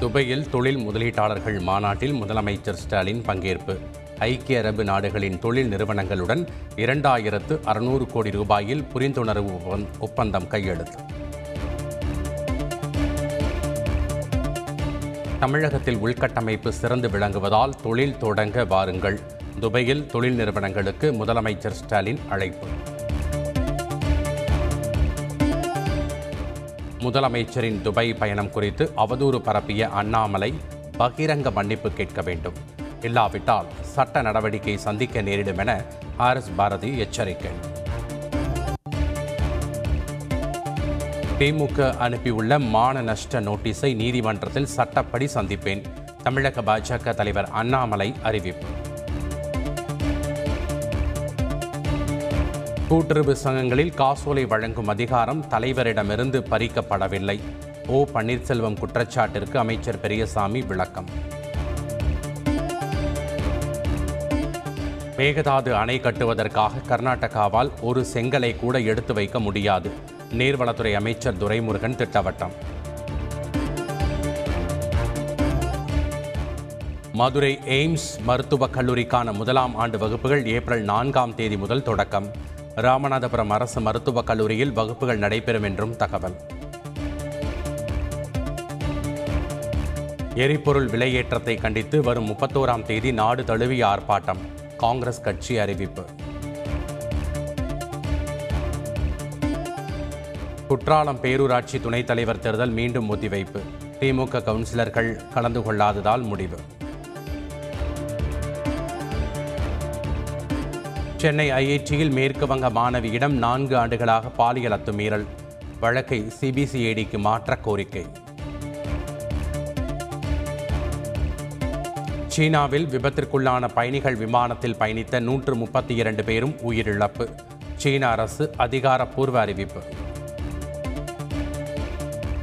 துபையில் தொழில் முதலீட்டாளர்கள் மாநாட்டில் முதலமைச்சர் ஸ்டாலின் பங்கேற்பு. ஐக்கிய அரபு நாடுகளின் தொழில் நிறுவனங்களுடன் இரண்டாயிரத்து அறுநூறு கோடி ரூபாயில் புரிந்துணர்வு ஒப்பந்- ஒப்பந்தம் கையெழுத்து. தமிழகத்தில் உள்கட்டமைப்பு சிறந்து விளங்குவதால் தொழில் தொடங்க வாருங்கள். துபையில் தொழில் நிறுவனங்களுக்கு முதலமைச்சர் ஸ்டாலின் அழைப்பு. முதலமைச்சரின் துபாய் பயணம் குறித்து அவதூறு பரப்பிய அண்ணாமலை பகிரங்க மன்னிப்பு கேட்க வேண்டும். இல்லாவிட்டால் சட்ட நடவடிக்கை சந்திக்க நேரிடும் என ஆர் எஸ் பாரதி எச்சரிக்கை. திமுக அனுப்பியுள்ள மான நஷ்ட நோட்டீஸை நீதிமன்றத்தில் சட்டப்படி சந்திப்பேன். தமிழக பாஜக தலைவர் அண்ணாமலை அறிவிப்பு. கூட்டுறவு சங்கங்களில் காசோலை வழங்கும் அதிகாரம் தலைவரிடமிருந்து பறிக்கப்படவில்லை. ஓ பன்னீர்செல்வம் குற்றச்சாட்டிற்கு அமைச்சர் பெரியசாமி விளக்கம். மேகதாது அணை கட்டுவதற்காக கர்நாடகாவால் ஒரு செங்கலை கூட எடுத்து வைக்க முடியாது. நீர்வளத்துறை அமைச்சர் துரைமுருகன் திட்டவட்டம். மதுரை எய்ம்ஸ் மருத்துவக் கல்லூரிக்கான முதலாம் ஆண்டு வகுப்புகள் ஏப்ரல் நான்காம் தேதி முதல் தொடக்கம். ராமநாதபுரம் அரசு மருத்துவக் கல்லூரியில் வகுப்புகள் நடைபெறும் என்றும் தகவல். எரிபொருள் விலையேற்றத்தை கண்டித்து வரும் முப்பத்தோராம் தேதி நாடு தழுவிய ஆர்ப்பாட்டம் காங்கிரஸ் கட்சி அறிவிப்பு. குற்றாலம் பேரூராட்சி துணைத் தலைவர் தேர்தல் மீண்டும் ஒத்திவைப்பு. திமுக கவுன்சிலர்கள் கலந்து கொள்ளாததால் முடிவு. சென்னை ஐஐடியில் மேற்கு வங்க மாணவியிடம் நான்கு ஆண்டுகளாக பாலியல் அத்துமீறல். வழக்கை சிபிசிஐடிக்கு மாற்ற கோரிக்கை. சீனாவில் விபத்திற்குள்ளான பயணிகள் விமானத்தில் பயணித்த நூற்று முப்பத்தி இரண்டு பேரும் உயிரிழப்பு. சீன அரசு அதிகாரப்பூர்வ அறிவிப்பு.